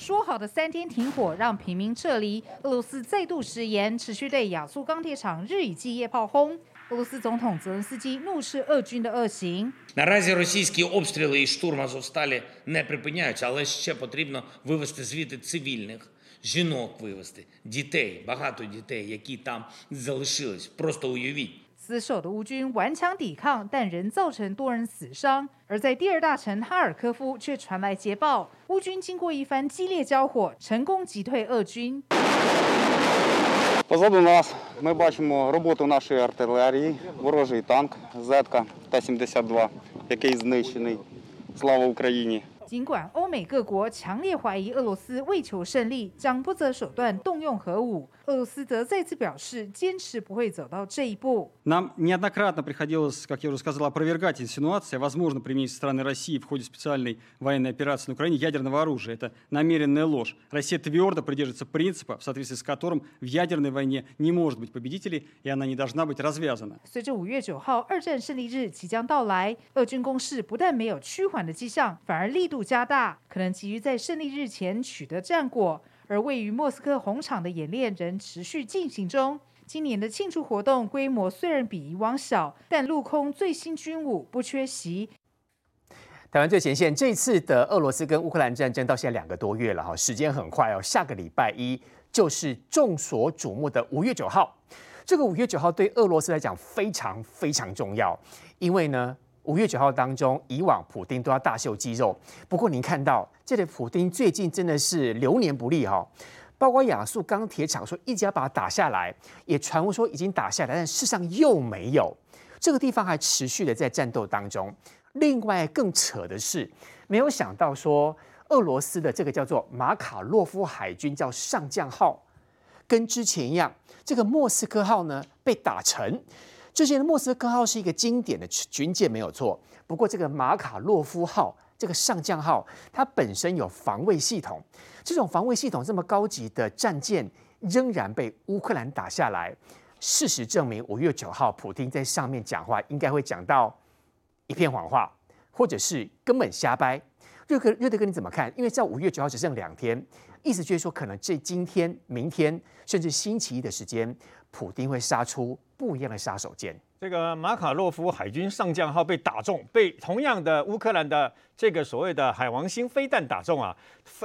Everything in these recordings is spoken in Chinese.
说好的三天停火让平民撤离，俄罗斯再度食言，持续对亚速钢铁厂日以继夜炮轰。俄罗斯总统泽连斯基怒斥俄军的恶行。死守的乌军顽强抵抗，但仍造成多人死伤。而在第二大城哈尔科夫，却传来捷报：乌军经过一番激烈交火，成功击退俄军。尽管欧美各国强烈怀疑俄罗斯为求胜利将不择手段动用核武，俄罗斯则再次表示坚持不会走到这一步。随着五月九号二战胜利日即将到来，俄军攻势不但没有趋缓的迹象，反而力度加大，可能急于在胜利日前取得战果，而位于莫斯科红场的演练仍持续进行中。今年的庆祝活动规模虽然比以往小，但陆空最新军武不缺席。台湾最前线，这次的俄罗斯跟乌克兰战争到现在两个多月了哈，时间很快哦，下个礼拜一就是众所瞩目的五月九号。这个五月九号对俄罗斯来讲非常非常重要，因为呢。五月九号当中，以往普丁都要大秀肌肉，不过您看到这里普丁最近真的是流年不利哈，包括亚速钢铁厂说一直要把它打下来，也传闻说已经打下来，但事实上又没有，这个地方还持续的在战斗当中。另外更扯的是，没有想到说俄罗斯的这个叫做马卡洛夫海军叫上将号，跟之前一样，这个莫斯科号呢被打沉。之前的莫斯科号是一个经典的军舰，没有错。不过这个马卡洛夫号这个上将号，它本身有防卫系统。这种防卫系统这么高级的战舰，仍然被乌克兰打下来。事实证明，五月九号普丁在上面讲话，应该会讲到一片谎话，或者是根本瞎掰。瑞克瑞德哥，你怎么看？因为在五月九号只剩两天，意思就是说，可能这今天、明天，甚至星期一的时间，普丁会杀出。不一样的杀手锏，这个马卡洛夫海军上将号被打中，被同样的乌克兰的这个所谓的海王星飞弹打中啊，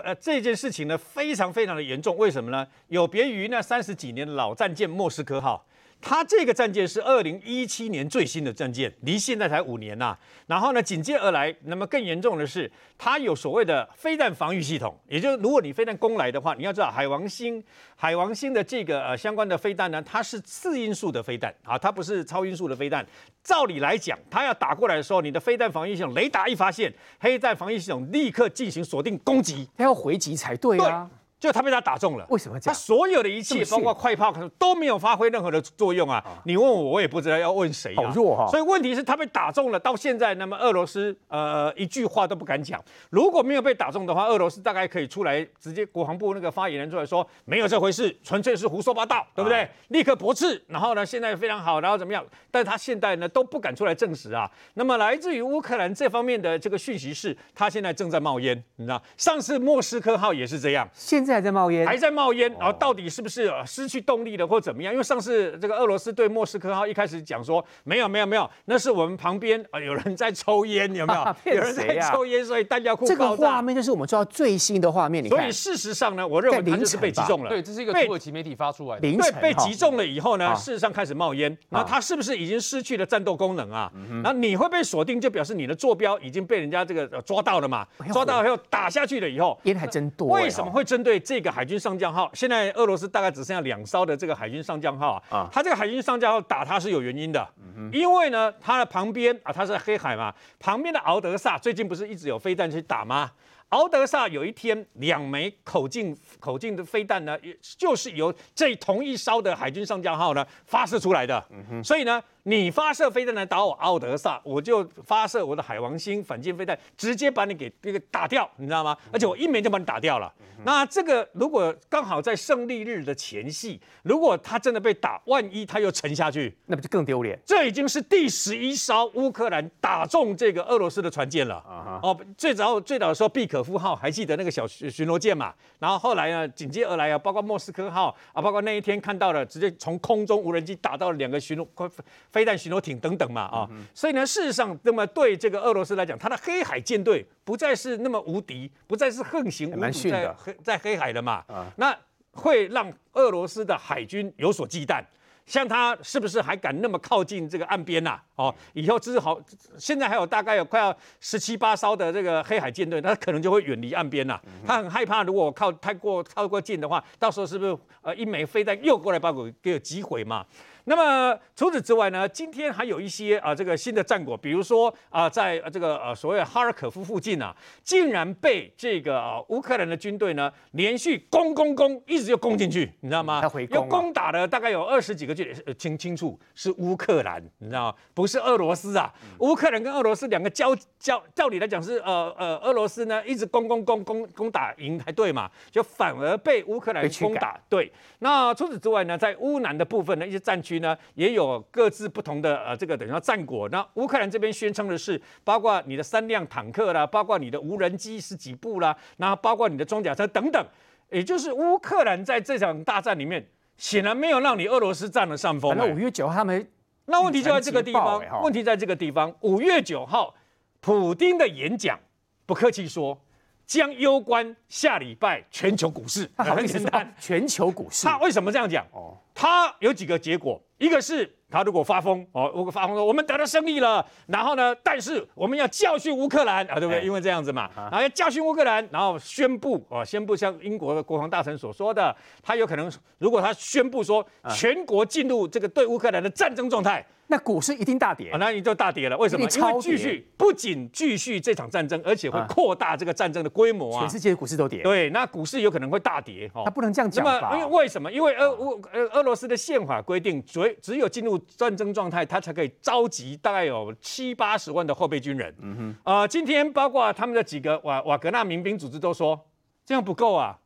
呃，这件事情呢非常非常的严重，为什么呢？有别于那三十几年老战舰莫斯科号。它这个战舰是二零一七年最新的战舰，离现在才五年呐、然后呢，紧接而来，那么更严重的是，它有所谓的飞弹防御系统，也就是如果你飞弹攻来的话，你要知道海王星，海王星的这个呃相关的飞弹呢，它是次音速的飞弹啊，它不是超音速的飞弹。照理来讲，它要打过来的时候，你的飞弹防御系统雷达一发现，黑弹防御系统立刻进行锁定攻击，它要回击才对啊。就他被他打中了，为什么？他所有的一切，包括快炮，可能都没有发挥任何的作用啊！你问我，我也不知道要问谁啊。好弱哈！所以问题是，他被打中了，到现在，那么俄罗斯呃一句话都不敢讲。如果没有被打中的话，俄罗斯大概可以出来直接国防部那个发言人出来说没有这回事，纯粹是胡说八道，对不对？立刻驳斥。然后呢，现在非常好，然后怎么样？但他现在呢都不敢出来证实啊。那么来自于乌克兰这方面的这个讯息是，他现在正在冒烟，你知道？上次莫斯科号也是这样，现在还在冒烟，还在。冒烟，然后到底是不是失去动力了或怎么样？因为上次这个俄罗斯对莫斯科号一开始讲说没有没有没有，那是我们旁边啊有人在抽烟，有没有？啊、有人在抽烟，所以弹药库这个画面就是我们知道最新的画面。你看，所以事实上呢，我认为他就是被击中了。对，这是一个土耳其媒体发出来的。对，被击中了以后呢，事实上开始冒烟，那他是不是已经失去了战斗功能啊？那你会被锁定，就表示你的坐标已经被人家这个抓到了嘛？抓到以后打下去了以后，烟还真多。为什么会针对这个海军上将号？现在俄罗斯大概只剩下两艘的这个海军上将号啊，啊，它这个海军上将号打它是有原因的，嗯、因为呢，它的旁边啊，它是黑海嘛，旁边的敖德萨最近不是一直有飞弹去打吗？敖德萨有一天两枚口径口径的飞弹呢，也就是由这同一艘的海军上将号呢发射出来的，嗯、所以呢，你发射飞弹来打我敖德萨，我就发射我的海王星反舰飞弹，直接把你给这个打掉，你知道吗？而且我一枚就把你打掉了。那这个如果刚好在胜利日的前夕，如果他真的被打，万一他又沉下去，那不就更丢脸？这已经是第十一艘乌克兰打中这个俄罗斯的船舰了。Uh huh. 哦，最早最早的时候，毕可夫号还记得那个小巡逻舰嘛？然后后来呢，紧接而来啊，包括莫斯科号啊，包括那一天看到了直接从空中无人机打到了两个巡逻飞弹巡逻艇等等嘛啊。Uh. 所以呢，事实上，那么对这个俄罗斯来讲，它的黑海舰队不再是那么无敌，不再是横行无阻在黑在黑海了嘛。Uh. 那会让俄罗斯的海军有所忌惮。像他是不是还敢那么靠近这个岸边呐？哦，以后只好，现在还有大概有快要十七八艘的这个黑海舰队，他可能就会远离岸边啊。他很害怕，如果靠太过靠过近的话，到时候是不是呃一枚飞弹又过来把我给击毁嘛？那么除此之外呢，今天还有一些啊，这个新的战果，比如说啊，在这个呃所谓哈尔可夫附近啊，竟然被这个啊乌克兰的军队呢连续攻攻攻，一直就攻进去，你知道吗？他回攻，又攻打了大概有二十几个据点，清清楚是乌克兰，你知道吗？不是俄罗斯啊。乌克兰跟俄罗斯两个交交，照理来讲是呃呃俄罗斯呢一直攻攻攻攻攻打赢才对嘛，就反而被乌克兰攻打。对，那除此之外呢，在乌南的部分呢，一些战区。呢也有各自不同的呃这个等于说战果。那乌克兰这边宣称的是，包括你的三辆坦克啦，包括你的无人机十几部啦，然后包括你的装甲车等等。也就是乌克兰在这场大战里面，显然没有让你俄罗斯占了上风。那五月九号他们，那问题就在这个地方，问题在这个地方。五月九号，普丁的演讲，不客气说。将攸关下礼拜全球股市，很简单，全球股市。他为什么这样讲？哦，他有几个结果，一个是他如果发疯哦，如果发疯说我们得到胜利了，然后呢，但是我们要教训乌克兰啊，对不对？因为这样子嘛，然后要教训乌克兰，然后宣布哦，宣布像英国的国防大臣所说的，他有可能如果他宣布说全国进入这个对乌克兰的战争状态。那股市一定大跌，啊，那你就大跌了。为什么？因为继续不仅继续这场战争，而且会扩大这个战争的规模啊！全世界的股市都跌。对，那股市有可能会大跌。他不能这样讲。那么，因为为什么？因为俄乌呃俄罗斯的宪法规定，只只有进入战争状态，他才可以召集大概有七八十万的后备军人。嗯哼。呃，今天包括他们的几个瓦瓦格纳民兵组织都说，这样不够啊。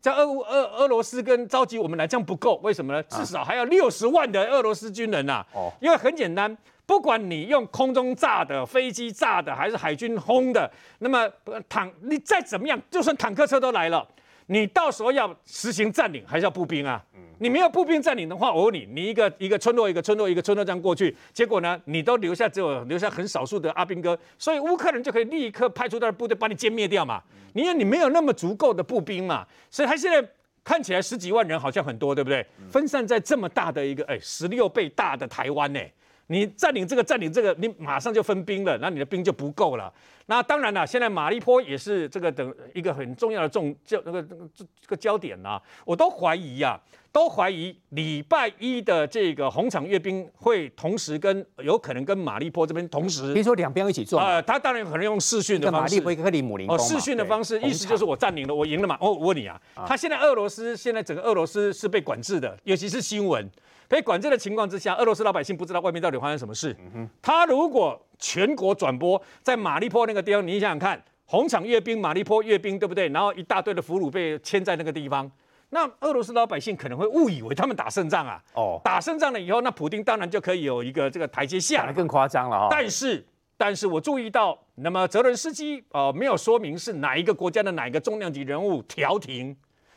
在俄乌俄俄罗斯跟召集我们来，这样不够，为什么呢？至少还要六十万的俄罗斯军人呐、啊。哦，因为很简单，不管你用空中炸的、飞机炸的，还是海军轰的，那么坦你再怎么样，就算坦克车都来了。你到时候要实行占领，还是要步兵啊？你没有步兵占领的话，我问你，你一个一个村落一个村落一个村落这样过去，结果呢，你都留下只有留下很少数的阿兵哥，所以乌克兰就可以立刻派出他的部队把你歼灭掉嘛？因为你没有那么足够的步兵嘛，所以他现在看起来十几万人好像很多，对不对？分散在这么大的一个哎十六倍大的台湾呢？你占领这个，占领这个，你马上就分兵了，那你的兵就不够了。那当然了，现在马利坡也是这个等一个很重要的重焦那个这个这个焦点呐、啊。我都怀疑呀、啊，都怀疑礼拜一的这个红场阅兵会同时跟有可能跟马利坡这边同时，比如说两边一起做啊、呃，他当然有可能用视讯的方式，马利坡克里姆林哦，视讯的方式，意思就是我占领了，我赢了嘛。哦，我问你啊，他现在俄罗斯现在整个俄罗斯是被管制的，尤其是新闻。被管制的情况之下，俄罗斯老百姓不知道外面到底发生什么事。嗯、他如果全国转播在马利坡那个地方，你想想看，红场阅兵，马利坡阅兵，对不对？然后一大堆的俘虏被牵在那个地方，那俄罗斯老百姓可能会误以为他们打胜仗啊。哦，打胜仗了以后，那普丁当然就可以有一个这个台阶下。更夸张了哈、哦。但是，但是我注意到，那么泽伦斯基呃没有说明是哪一个国家的哪一个重量级人物调停，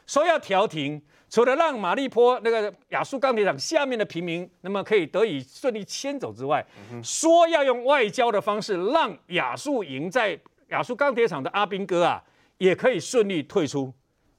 说要调停。除了让马利坡那个亚速钢铁厂下面的平民，那么可以得以顺利迁走之外，嗯、说要用外交的方式让亚速营在亚速钢铁厂的阿兵哥啊，也可以顺利退出，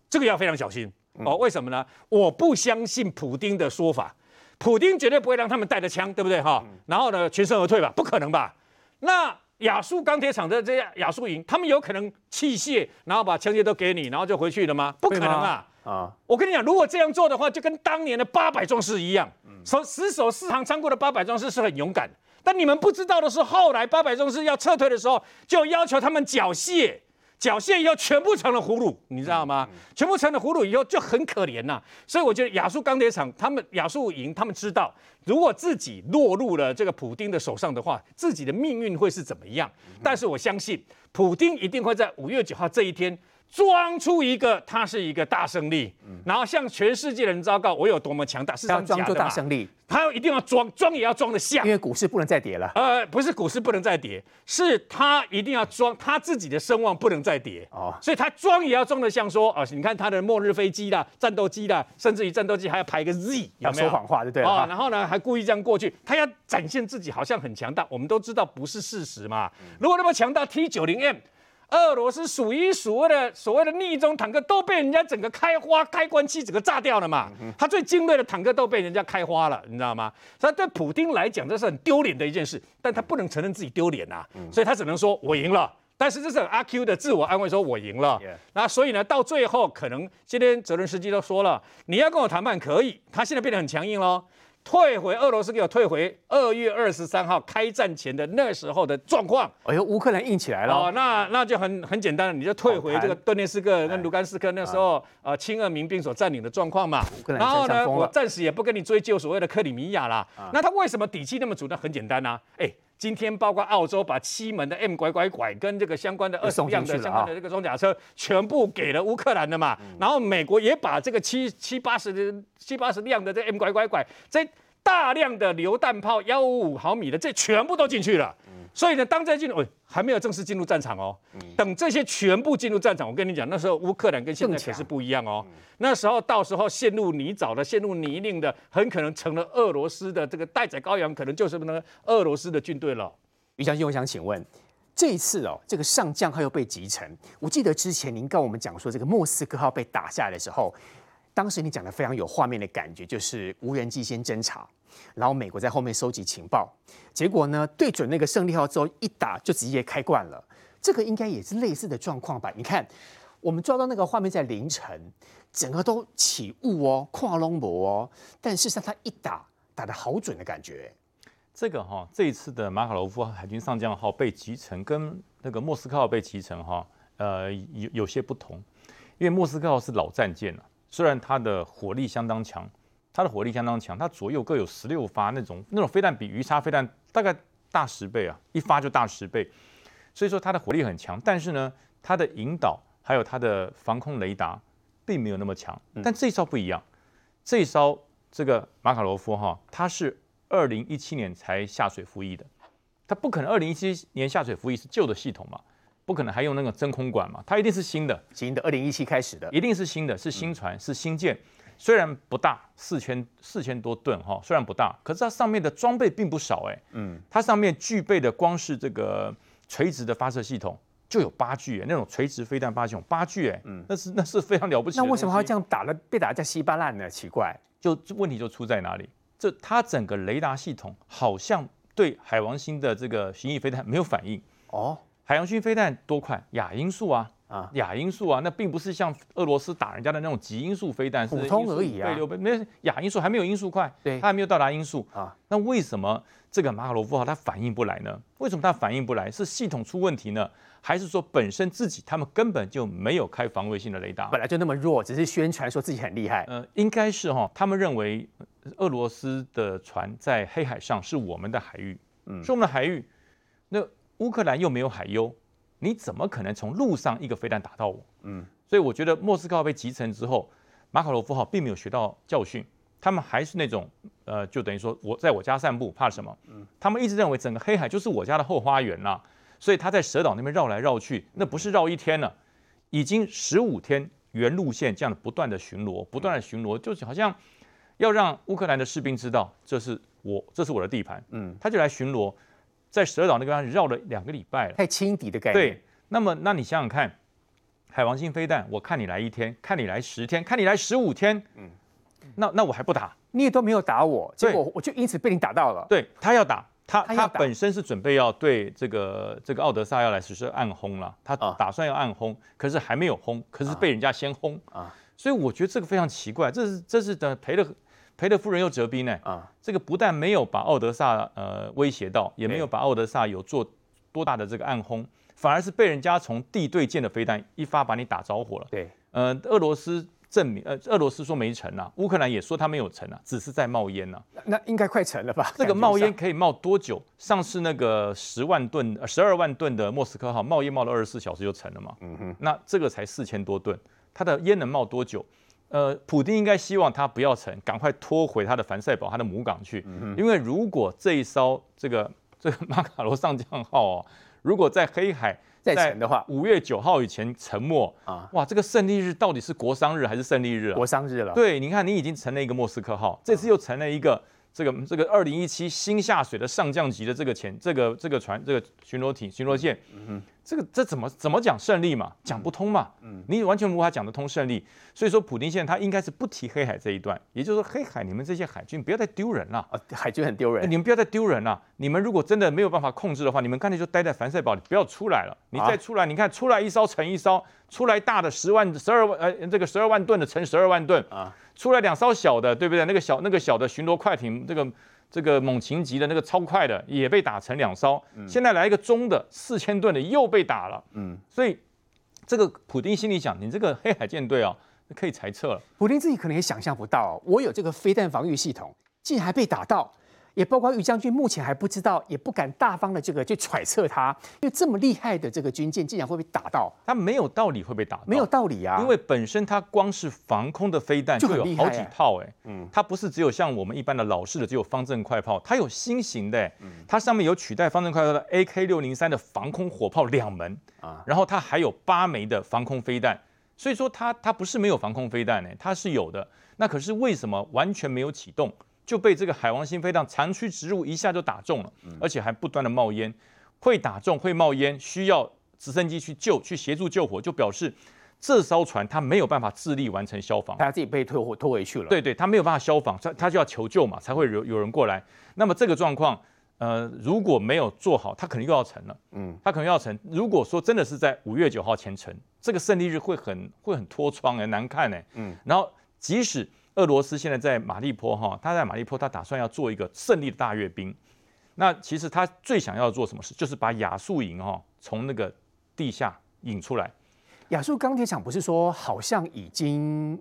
这个要非常小心、嗯、哦。为什么呢？我不相信普丁的说法，普丁绝对不会让他们带着枪，对不对哈？嗯、然后呢，全身而退吧？不可能吧？那亚速钢铁厂的这些亚速营，他们有可能器械，然后把枪械都给你，然后就回去了吗？不可能啊！啊！我跟你讲，如果这样做的话，就跟当年的八百壮士一样，守死守四行仓库的八百壮士是很勇敢。但你们不知道的是，后来八百壮士要撤退的时候，就要求他们缴械，缴械以后全部成了俘虏，你知道吗？全部成了俘虏以后就很可怜呐。所以我觉得亚速钢铁厂，他们亚速营，他们知道，如果自己落入了这个普丁的手上的话，自己的命运会是怎么样。但是我相信，普丁一定会在五月九号这一天。装出一个，他是一个大胜利，然后向全世界的人昭告我有多么强大，是要装出大胜利，他一定要装，装也要装得像，因为股市不能再跌了。呃，不是股市不能再跌，是他一定要装他自己的声望不能再跌哦，所以他装也要装得像说啊，你看他的末日飞机啦、战斗机啦，甚至于战斗机还要排个 Z，有没有？要说谎话就对了。哦，然后呢，还故意这样过去，他要展现自己好像很强大，我们都知道不是事实嘛。如果那么强大，T 九零 M。俄罗斯数一数二的所谓的逆中坦克都被人家整个开花开关器整个炸掉了嘛？他最精锐的坦克都被人家开花了，你知道吗？所以对普京来讲，这是很丢脸的一件事，但他不能承认自己丢脸呐，所以他只能说我赢了。但是这是很阿 Q 的自我安慰，说我赢了。那所以呢，到最后可能今天泽伦斯基都说了，你要跟我谈判可以，他现在变得很强硬喽。退回俄罗斯，给我退回二月二十三号开战前的那时候的状况。哎呦，乌克兰硬起来了。哦，那那就很很简单了，你就退回这个顿涅斯克跟卢甘斯克那时候呃亲俄民兵所占领的状况嘛。然后呢，我暂时也不跟你追究所谓的克里米亚啦。那他为什么底气那么足？那很简单呐，哎。今天包括澳洲把七门的 M 拐拐拐跟这个相关的二十辆的相关的这个装甲车全部给了乌克兰的嘛，然后美国也把这个七七八十的七八十辆的这 M 拐拐拐这大量的榴弹炮幺五五毫米的这全部都进去了。所以呢，当这进入，还没有正式进入战场哦。等这些全部进入战场，我跟你讲，那时候乌克兰跟现在可是不一样哦。那时候到时候陷入泥沼的、陷入泥泞的，很可能成了俄罗斯的这个待宰羔羊，可能就是那个俄罗斯的军队了。于将军，我想请问，这一次哦，这个上将号又被击沉。我记得之前您跟我们讲说，这个莫斯科号被打下来的时候。当时你讲的非常有画面的感觉，就是无人机先侦察，然后美国在后面收集情报，结果呢，对准那个胜利号之后一打就直接开罐了。这个应该也是类似的状况吧？你看，我们抓到那个画面在凌晨，整个都起雾哦，跨龙膜哦，但事实上它一打打得好准的感觉。这个哈，这一次的马卡罗夫海军上将号被击沉，跟那个莫斯科号被击沉哈，呃，有有些不同，因为莫斯科号是老战舰了。虽然它的火力相当强，它的火力相当强，它左右各有十六发那种那种飞弹，比鱼叉飞弹大概大十倍啊，一发就大十倍，所以说它的火力很强。但是呢，它的引导还有它的防空雷达并没有那么强。但这一艘不一样，这一艘这个马卡罗夫哈，它是二零一七年才下水服役的，它不可能二零一七年下水服役是旧的系统嘛。不可能还用那个真空管嘛？它一定是新的，新的，二零一七开始的，一定是新的，是新船，是新舰。虽然不大，四千四千多吨哈，虽然不大，可是它上面的装备并不少哎。嗯，它上面具备的光是这个垂直的发射系统就有八具哎，那种垂直飞弹发射系统八具哎，嗯，那是 那是非常了不起。那为什么会这样打了被打得稀巴烂呢？奇怪，就问题就出在哪里？这它整个雷达系统好像对海王星的这个巡弋飞弹没有反应哦。海王星飞弹多快？亚音速啊啊，亚音速啊，那并不是像俄罗斯打人家的那种极音速飞弹，普通而已啊。对，没亚音速还没有音速快，对，它还没有到达音速啊。那为什么这个马卡罗夫号它反应不来呢？为什么它反应不来？是系统出问题呢，还是说本身自己他们根本就没有开防卫性的雷达？本来就那么弱，只是宣传说自己很厉害。呃，应该是哈，他们认为俄罗斯的船在黑海上是我们的海域，嗯，是我们的海域，那。乌克兰又没有海优，你怎么可能从路上一个飞弹打到我？嗯，所以我觉得莫斯科号被击沉之后，马卡罗夫号并没有学到教训，他们还是那种呃，就等于说我在我家散步，怕什么？嗯，他们一直认为整个黑海就是我家的后花园呐，所以他在蛇岛那边绕来绕去，那不是绕一天了，已经十五天原路线这样不断的巡逻，不断的巡逻，就是好像要让乌克兰的士兵知道这是我，这是我的地盘，嗯，他就来巡逻。在蛇岛那个地方绕了两个礼拜了，太轻敌的概念。对，那么那你想想看，海王星飞弹，我看你来一天，看你来十天，看你来十五天，嗯，那那我还不打，你也都没有打我，结果我就因此被你打到了。对，他要打，他他本身是准备要对这个这个奥德萨要来实施暗轰了，他打算要暗轰，可是还没有轰，可是被人家先轰啊，所以我觉得这个非常奇怪，这是这是等赔了。赔了夫人又折兵呢，啊，这个不但没有把奥德萨呃威胁到，也没有把奥德萨有做多大的这个暗轰，反而是被人家从地对舰的飞弹一发把你打着火了。对，呃，俄罗斯证明，呃，俄罗斯说没成啊，乌克兰也说他没有成啊，只是在冒烟啊。那应该快成了吧？这个冒烟可以冒多久？上次那个十万吨、十二万吨的莫斯科号冒烟冒了二十四小时就成了嘛？嗯哼，那这个才四千多吨，它的烟能冒多久？呃，普丁应该希望他不要沉，赶快拖回他的凡赛堡，他的母港去。嗯、因为如果这一艘这个这个马卡罗上将号哦，如果在黑海再沉的话，五月九号以前沉没啊，哇，这个胜利日到底是国殤日还是胜利日啊？国殤日了。对，你看你已经成了一个莫斯科号，这次又成了一个。这个这个二零一七新下水的上将级的这个潜这个这个船这个巡逻艇巡逻舰，嗯哼，这个这怎么怎么讲胜利嘛？讲不通嘛？嗯，你完全无法讲得通胜利。所以说，普丁现在他应该是不提黑海这一段，也就是说，黑海你们这些海军不要再丢人了啊！海军很丢人，你们不要再丢人了。你们如果真的没有办法控制的话，你们干脆就待在凡赛堡里，不要出来了。你再出来，你看出来一艘沉一艘，出来大的十万十二万呃这个十二万吨的沉十二万吨啊，出来两艘小的，对不对？那个小那个小的巡逻快艇这个。这个猛禽级的那个超快的也被打成两艘，嗯、现在来一个中的四千吨的又被打了，嗯，所以这个普丁心里想，你这个黑海舰队啊，可以裁撤了。普丁自己可能也想象不到，我有这个飞弹防御系统，竟然还被打到。也包括于将军，目前还不知道，也不敢大方的这个去揣测他，因为这么厉害的这个军舰，竟然会被打到，他没有道理会被打到，没有道理啊，因为本身它光是防空的飞弹就有好几套哎，嗯，它不是只有像我们一般的老式的只有方阵快炮，它有新型的，嗯，它上面有取代方阵快炮的 AK 六零三的防空火炮两门啊，然后它还有八枚的防空飞弹，所以说它它不是没有防空飞弹呢，它是有的，那可是为什么完全没有启动？就被这个海王星飞弹长驱直入，一下就打中了，而且还不断的冒烟，会打中会冒烟，需要直升机去救，去协助救火，就表示这艘船它没有办法自力完成消防，它自己被拖拖回去了。对对，它没有办法消防，它它就要求救嘛，才会有有人过来。那么这个状况，呃，如果没有做好，它可能又要沉了。嗯，它可能要沉。如果说真的是在五月九号前沉，这个胜利日会很会很脱窗哎，难看哎。嗯，然后即使。俄罗斯现在在马利坡哈，他在马利坡，他打算要做一个胜利的大阅兵。那其实他最想要做什么事，就是把亚速营哈从那个地下引出来。亚速钢铁厂不是说好像已经，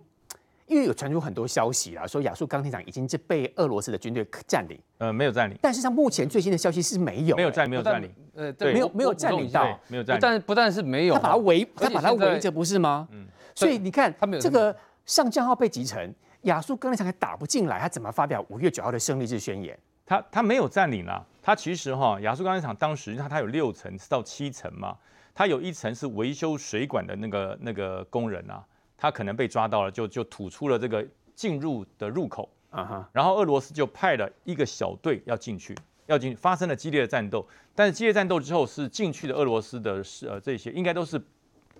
因为有传出很多消息啦，说亚速钢铁厂已经是被俄罗斯的军队占领。呃，没有占领。但是像目前最新的消息是没有，没有占，没有占领。呃，对，没有没有占领到，没有占领。但不但是没有，他把它围，他把它围着，不是吗？嗯。所以你看，他没有这个上将号被击沉。亚速钢铁厂还打不进来，他怎么发表五月九号的胜利日宣言？他他没有占领了，他其实哈亚速钢铁厂当时他他有六层到七层嘛，他有一层是维修水管的那个那个工人啊，他可能被抓到了，就就吐出了这个进入的入口啊哈，uh huh. 然后俄罗斯就派了一个小队要进去，要进发生了激烈的战斗，但是激烈战斗之后是进去的俄罗斯的是呃这些应该都是。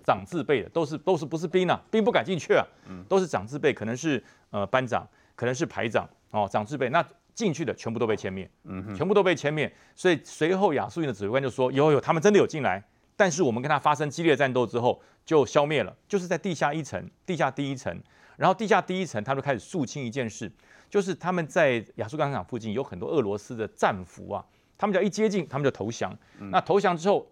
长字辈的都是都是不是兵啊，兵不敢进去啊，都是长字辈，可能是呃班长，可能是排长哦，长字辈那进去的全部都被歼灭，嗯，全部都被歼灭，所以随后亚速营的指挥官就说有有他们真的有进来，但是我们跟他发生激烈战斗之后就消灭了，就是在地下一层，地下第一层，然后地下第一层他就开始肃清一件事，就是他们在亚速钢铁厂附近有很多俄罗斯的战俘啊，他们只要一接近他们就投降，那投降之后。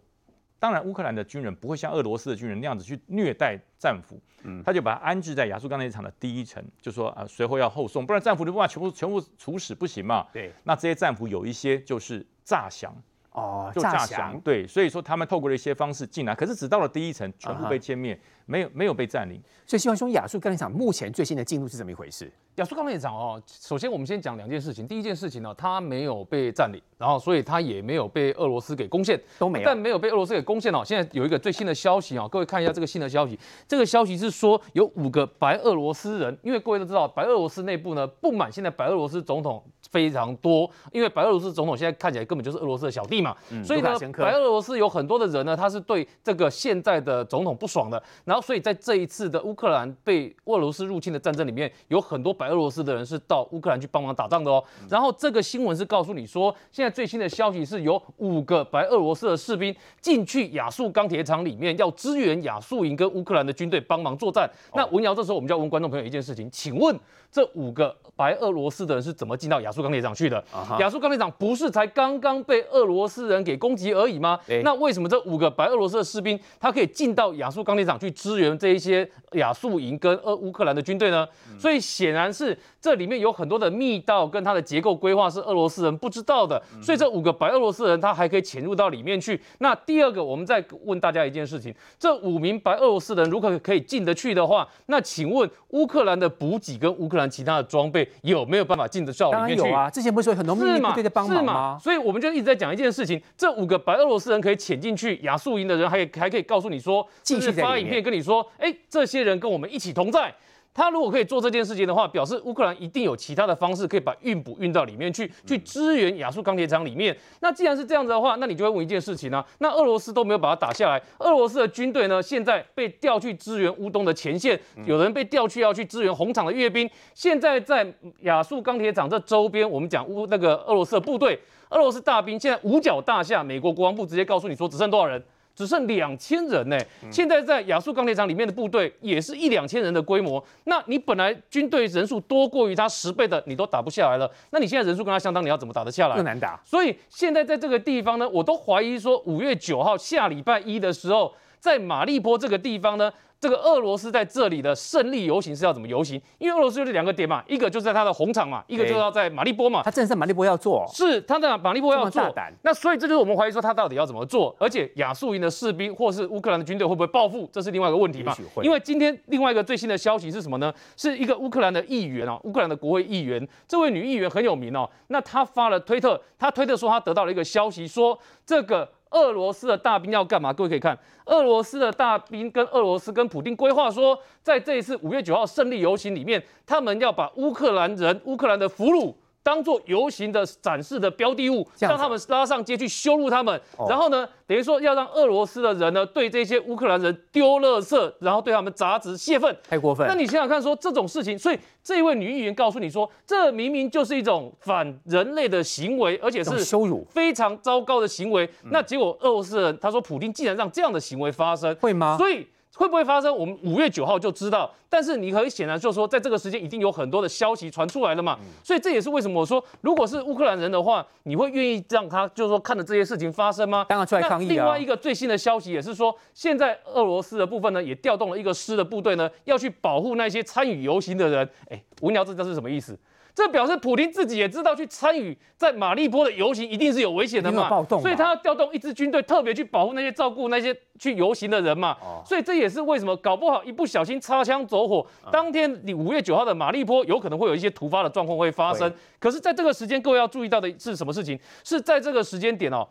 当然，乌克兰的军人不会像俄罗斯的军人那样子去虐待战俘，嗯，他就把他安置在亚速钢铁厂的第一层，就说啊，随后要后送，不然战俘就不法全部全部处死不行嘛。对，那这些战俘有一些就是诈降。哦，就诈降，对，所以说他们透过了一些方式进来，可是只到了第一层，全部被歼灭，没有没有被占领。所以希望兄亚速钢铁厂目前最新的进度是怎么一回事？亚速钢铁厂哦，首先我们先讲两件事情。第一件事情呢，它没有被占领，然后所以它也没有被俄罗斯给攻陷，都没有。但没有被俄罗斯给攻陷哦。现在有一个最新的消息哦，各位看一下这个新的消息。这个消息是说有五个白俄罗斯人，因为各位都知道白俄罗斯内部呢不满现在白俄罗斯总统非常多，因为白俄罗斯总统现在看起来根本就是俄罗斯的小弟嘛，嗯、所以呢。白俄罗斯有很多的人呢，他是对这个现在的总统不爽的，然后所以在这一次的乌克兰被俄罗斯入侵的战争里面，有很多白俄罗斯的人是到乌克兰去帮忙打仗的哦。然后这个新闻是告诉你说，现在最新的消息是有五个白俄罗斯的士兵进去亚速钢铁厂里面，要支援亚速营跟乌克兰的军队帮忙作战。那文瑶这时候我们就要问观众朋友一件事情，请问这五个白俄罗斯的人是怎么进到亚速钢铁厂去的？亚速钢铁厂不是才刚刚被俄罗罗斯人给攻击而已吗？那为什么这五个白俄罗斯的士兵他可以进到亚速钢铁厂去支援这一些亚速营跟俄乌克兰的军队呢？所以显然是这里面有很多的密道跟它的结构规划是俄罗斯人不知道的，所以这五个白俄罗斯人他还可以潜入到里面去。那第二个，我们再问大家一件事情：这五名白俄罗斯人如果可以进得去的话，那请问乌克兰的补给跟乌克兰其他的装备有没有办法进得到里面去？啊，之前不是说有很多秘密部队在帮忙吗？所以我们就一直在讲一件事情：这五个白俄罗斯人可以潜进去亚速营的人，还还可以告诉你说，继续发影片跟你说，哎，这些人跟我们一起同在。他如果可以做这件事情的话，表示乌克兰一定有其他的方式可以把运补运到里面去，去支援亚速钢铁厂里面。那既然是这样子的话，那你就会问一件事情呢、啊？那俄罗斯都没有把它打下来，俄罗斯的军队呢，现在被调去支援乌东的前线，有人被调去要去支援红场的阅兵。现在在亚速钢铁厂这周边，我们讲乌那个俄罗斯的部队，俄罗斯大兵现在五角大厦，美国国防部直接告诉你说，只剩多少人？只剩两千人呢，现在在亚速钢铁厂里面的部队也是一两千人的规模。那你本来军队人数多过于他十倍的，你都打不下来了。那你现在人数跟他相当，你要怎么打得下来？更难打。所以现在在这个地方呢，我都怀疑说，五月九号下礼拜一的时候，在马利波这个地方呢。这个俄罗斯在这里的胜利游行是要怎么游行？因为俄罗斯就是两个点嘛，一个就是在它的红场嘛，一个就是要在马利波嘛。他正是马利波要做，是他在马利波要做。那所以这就是我们怀疑说他到底要怎么做，而且亚速营的士兵或是乌克兰的军队会不会报复，这是另外一个问题嘛。因为今天另外一个最新的消息是什么呢？是一个乌克兰的议员哦，乌克兰的国会议员，这位女议员很有名哦。那她发了推特，她推特说她得到了一个消息，说这个。俄罗斯的大兵要干嘛？各位可以看，俄罗斯的大兵跟俄罗斯跟普京规划说，在这一次五月九号胜利游行里面，他们要把乌克兰人、乌克兰的俘虏。当做游行的展示的标的物，让他们拉上街去羞辱他们，然后呢，等于说要让俄罗斯的人呢对这些乌克兰人丢垃圾，然后对他们砸纸泄愤，太过分。那你想想看，说这种事情，所以这一位女议员告诉你说，这明明就是一种反人类的行为，而且是羞辱，非常糟糕的行为。那结果俄罗斯人他说，普京竟然让这样的行为发生，会吗？所以。会不会发生？我们五月九号就知道。但是你可以显然就是说，在这个时间已经有很多的消息传出来了嘛。所以这也是为什么我说，如果是乌克兰人的话，你会愿意让他就是说看着这些事情发生吗？当然出来抗议啊。另外一个最新的消息也是说，现在俄罗斯的部分呢，也调动了一个师的部队呢，要去保护那些参与游行的人。哎，无聊，这这是什么意思？这表示普京自己也知道，去参与在马利波的游行一定是有危险的嘛，所以他要调动一支军队，特别去保护那些照顾那些去游行的人嘛。所以这也是为什么搞不好一不小心擦枪走火，当天你五月九号的马利波有可能会有一些突发的状况会发生。可是在这个时间，各位要注意到的是什么事情？是在这个时间点哦，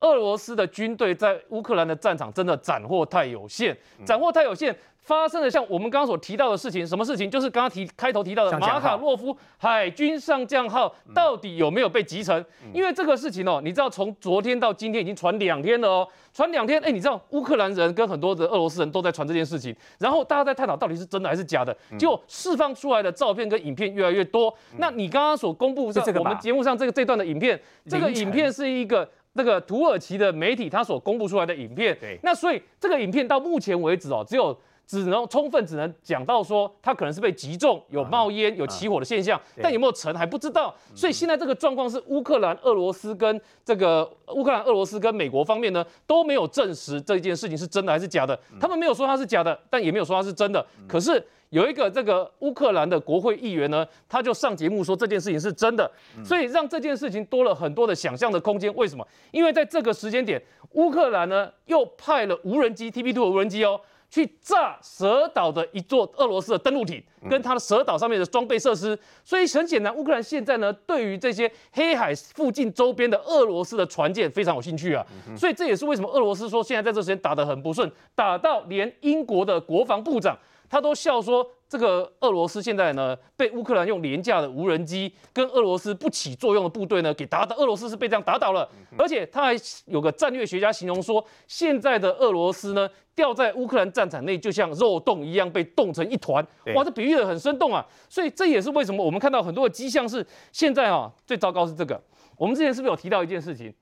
俄罗斯的军队在乌克兰的战场真的斩获太有限，斩获太有限。发生了像我们刚刚所提到的事情，什么事情？就是刚刚提开头提到的马卡洛夫海军上将号到底有没有被击沉？因为这个事情哦，你知道从昨天到今天已经传两天了哦，传两天，哎，你知道乌克兰人跟很多的俄罗斯人都在传这件事情，然后大家在探讨到底是真的还是假的，就释放出来的照片跟影片越来越多。那你刚刚所公布在我们节目上这个这段的影片，这个影片是一个那个土耳其的媒体他所公布出来的影片，对，那所以这个影片到目前为止哦，只有。只能充分只能讲到说，他可能是被击中，有冒烟、有起火的现象，但有没有沉还不知道。所以现在这个状况是乌克兰、俄罗斯跟这个乌克兰、俄罗斯跟美国方面呢都没有证实这件事情是真的还是假的。他们没有说它是假的，但也没有说它是真的。可是有一个这个乌克兰的国会议员呢，他就上节目说这件事情是真的，所以让这件事情多了很多的想象的空间。为什么？因为在这个时间点，乌克兰呢又派了无人机 TB2 的无人机哦。去炸蛇岛的一座俄罗斯的登陆艇，跟它的蛇岛上面的装备设施。所以很显然，乌克兰现在呢，对于这些黑海附近周边的俄罗斯的船舰非常有兴趣啊。所以这也是为什么俄罗斯说现在在这时间打得很不顺，打到连英国的国防部长他都笑说。这个俄罗斯现在呢，被乌克兰用廉价的无人机跟俄罗斯不起作用的部队呢给打倒，俄罗斯是被这样打倒了，而且他还有个战略学家形容说，现在的俄罗斯呢掉在乌克兰战场内，就像肉冻一样被冻成一团。哇，这比喻的很生动啊！所以这也是为什么我们看到很多的迹象是现在啊，最糟糕是这个。我们之前是不是有提到一件事情？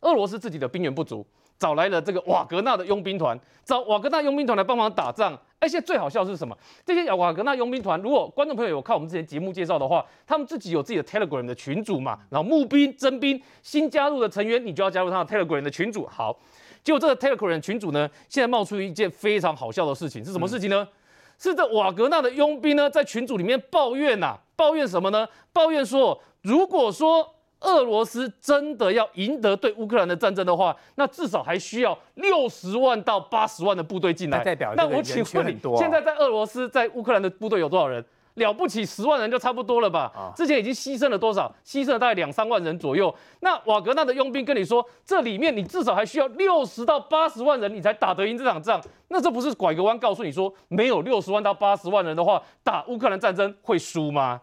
俄罗斯自己的兵源不足。找来了这个瓦格纳的佣兵团，找瓦格纳佣兵团来帮忙打仗。而且最好笑的是什么？这些瓦格纳佣兵团，如果观众朋友有看我们之前节目介绍的话，他们自己有自己的 Telegram 的群组嘛，然后募兵征兵，新加入的成员你就要加入他的 Telegram 的群组。好，结果这个 Telegram 群组呢，现在冒出一件非常好笑的事情，是什么事情呢？嗯、是这瓦格纳的佣兵呢，在群组里面抱怨呐、啊，抱怨什么呢？抱怨说，如果说俄罗斯真的要赢得对乌克兰的战争的话，那至少还需要六十万到八十万的部队进来。代表那我请问你，现在在俄罗斯在乌克兰的部队有多少人？了不起十万人就差不多了吧？之前已经牺牲了多少？牺牲了大概两三万人左右。那瓦格纳的佣兵跟你说，这里面你至少还需要六十到八十万人，你才打得赢这场仗。那这不是拐个弯告诉你说，没有六十万到八十万人的话，打乌克兰战争会输吗？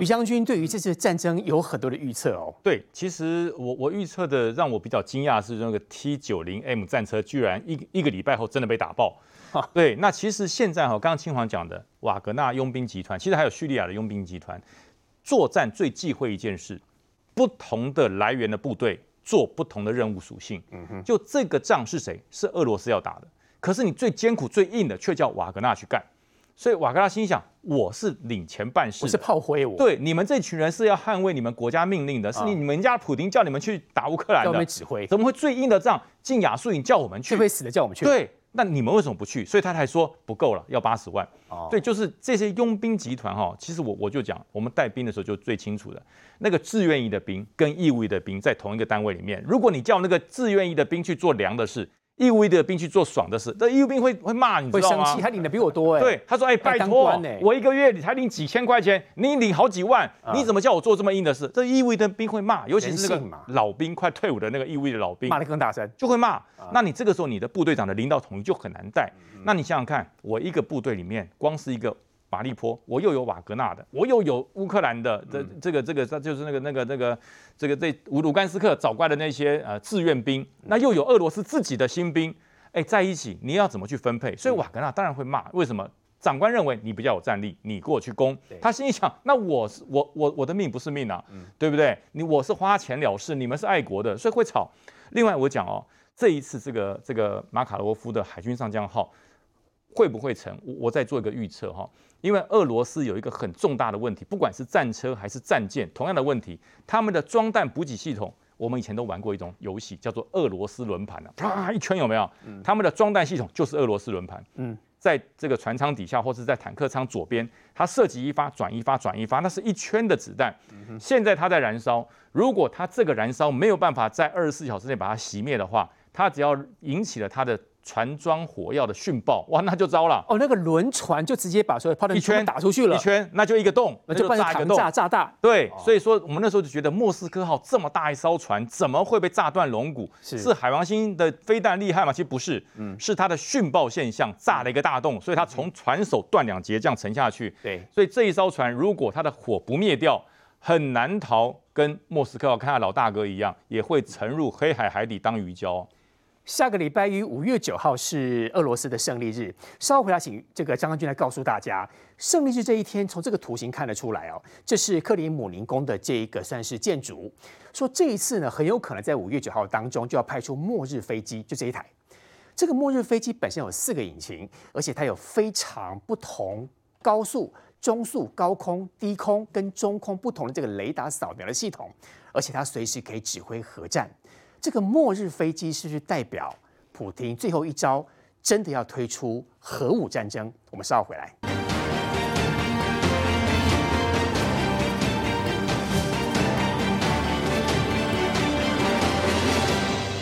于将军对于这次战争有很多的预测哦。对，其实我我预测的让我比较惊讶的是那个 T 九零 M 战车居然一一个礼拜后真的被打爆。哈 对，那其实现在哈，刚刚青黄讲的瓦格纳佣兵集团，其实还有叙利亚的佣兵集团，作战最忌讳一件事，不同的来源的部队做不同的任务属性。嗯哼，就这个仗是谁？是俄罗斯要打的，可是你最艰苦最硬的却叫瓦格纳去干。所以瓦格纳心想：我是领钱办事，我是炮灰。我对你们这群人是要捍卫你们国家命令的，是你们家普丁叫你们去打乌克兰的，指挥怎么会最硬的仗进亚速营叫我们去？最会死的叫我们去。对，那你们为什么不去？所以他才说不够了，要八十万。哦，对，就是这些佣兵集团哈。其实我我就讲，我们带兵的时候就最清楚的，那个志愿役的兵跟义务役的兵在同一个单位里面，如果你叫那个志愿役的兵去做粮的事。义务役的兵去做爽的事，这义务兵会会骂你，知道吗？会生气，他领的比我多哎。对，他说：“哎，拜托，我一个月才领几千块钱，你领好几万，你怎么叫我做这么硬的事？”这义务役的兵会骂，尤其是那个老兵快退伍的那个义务役的老兵，骂得更大声，就会骂。那你这个时候你的部队长的领导统一就很难带。那你想想看，我一个部队里面光是一个。马利坡，我又有瓦格纳的，我又有乌克兰的，这这个这个，这就是那个那个那个这个这乌卢甘斯克找过来的那些呃志愿兵，那又有俄罗斯自己的新兵，哎，在一起，你要怎么去分配？所以瓦格纳当然会骂，为什么？长官认为你比较有战力，你过去攻，他心里想，那我是我我我的命不是命啊，对不对？你我是花钱了事，你们是爱国的，所以会吵。另外我讲哦，这一次这个这个马卡罗夫的海军上将号会不会成？我我再做一个预测哈。因为俄罗斯有一个很重大的问题，不管是战车还是战舰，同样的问题，他们的装弹补给系统，我们以前都玩过一种游戏，叫做俄罗斯轮盘啊，啪一圈有没有？他们的装弹系统就是俄罗斯轮盘。嗯，在这个船舱底下或是在坦克舱左边，它射击一发转一发转一发，那是一圈的子弹。现在它在燃烧，如果它这个燃烧没有办法在二十四小时内把它熄灭的话，它只要引起了它的。船装火药的讯爆，哇，那就糟了哦！那个轮船就直接把所有炮弹一圈打出去了，一圈那就一个洞，那就炸一个洞，炸炸大。对，哦、所以说我们那时候就觉得莫斯科号这么大一艘船，怎么会被炸断龙骨？是，是海王星的飞弹厉害吗？其实不是，嗯，是它的讯爆现象炸了一个大洞，所以它从船首断两截这样沉下去。对，所以这一艘船如果它的火不灭掉，很难逃，跟莫斯科号看他老大哥一样，也会沉入黑海海底当鱼礁。下个礼拜一五月九号是俄罗斯的胜利日。稍后回来，请这个张将军来告诉大家，胜利日这一天，从这个图形看得出来哦，这是克里姆林宫的这一个算是建筑。说这一次呢，很有可能在五月九号当中就要派出末日飞机，就这一台。这个末日飞机本身有四个引擎，而且它有非常不同高速、中速、高空、低空跟中空不同的这个雷达扫描的系统，而且它随时可以指挥核战。这个末日飞机是不是代表普丁最后一招真的要推出核武战争？我们稍后回来。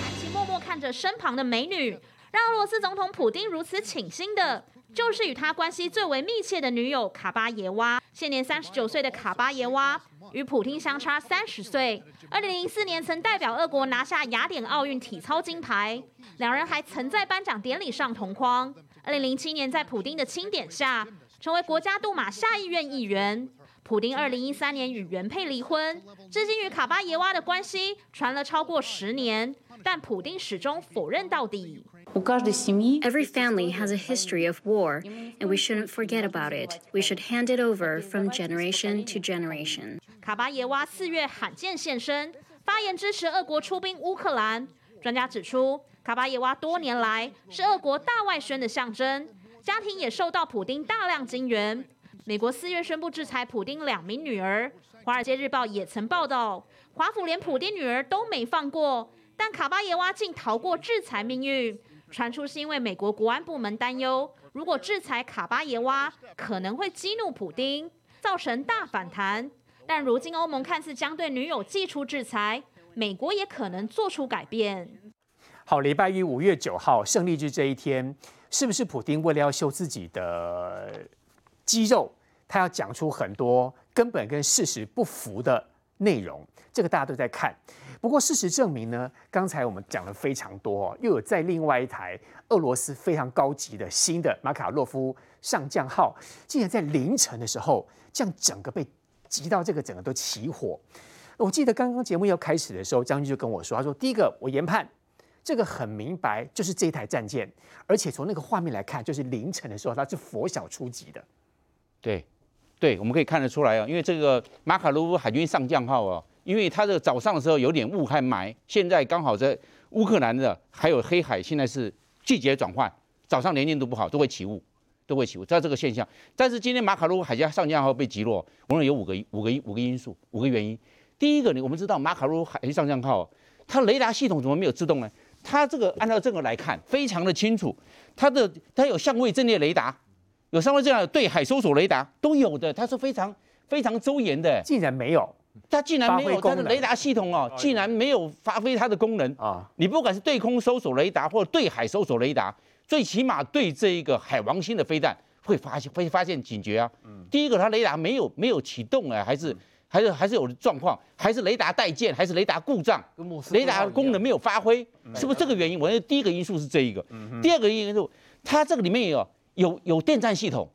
安琪默默看着身旁的美女，让俄罗斯总统普丁如此倾心的，就是与他关系最为密切的女友卡巴耶娃。现年三十九岁的卡巴耶娃。与普丁相差三十岁，二零零四年曾代表俄国拿下雅典奥运体操金牌，两人还曾在颁奖典礼上同框。二零零七年在普丁的钦点下，成为国家杜马下议院议员。普丁二零一三年与原配离婚，至今与卡巴耶娃的关系传了超过十年，但普丁始终否认到底。Every family has a history of war, and we shouldn't forget about it. We should hand it over from generation to generation. 卡巴耶娃四月罕见现身，发言支持俄国出兵乌克兰，专家指出，卡巴耶娃多年来是俄国大外宣的象征，家庭也受到普丁大量金援。美国四月宣布制裁普丁两名女儿，《华尔街日报》也曾报道，华府连普丁女儿都没放过，但卡巴耶娃竟逃过制裁命运。传出是因为美国国安部门担忧，如果制裁卡巴耶娃，可能会激怒普丁，造成大反弹。但如今欧盟看似将对女友祭出制裁，美国也可能做出改变。好，礼拜一五月九号胜利日这一天，是不是普丁为了要秀自己的肌肉，他要讲出很多根本跟事实不符的内容？这个大家都在看。不过事实证明呢，刚才我们讲了非常多，又有在另外一台俄罗斯非常高级的新的马卡洛夫上将号，竟然在凌晨的时候，这样整个被击到这个整个都起火。我记得刚刚节目要开始的时候，将军就跟我说，他说第一个我研判这个很明白，就是这台战舰，而且从那个画面来看，就是凌晨的时候它是拂晓出击的。对，对，我们可以看得出来啊，因为这个马卡洛夫海军上将号啊。因为它这个早上的时候有点雾和霾，现在刚好在乌克兰的还有黑海，现在是季节转换，早上能见度不好，都会起雾，都会起雾，在这个现象。但是今天马卡洛海军上将号被击落，我认为有五个五个五个因素，五个原因。第一个呢，我们知道马卡洛海军上将号，它雷达系统怎么没有自动呢？它这个按照这个来看，非常的清楚，它的它有相位阵列雷达，有相位这样的对海搜索雷达都有的，它是非常非常周延的，竟然没有。它竟然没有它的雷达系统哦，竟然没有发挥它的功能啊！你不管是对空搜索雷达或者对海搜索雷达，最起码对这一个海王星的飞弹会发现会发现警觉啊。第一个，它雷达没有没有启动啊，还是还是还是有状况，还是雷达带箭，还是雷达故障，雷达功能没有发挥，是不是这个原因？我认为第一个因素是这一个，第二个因素，它这个里面有有有电站系统。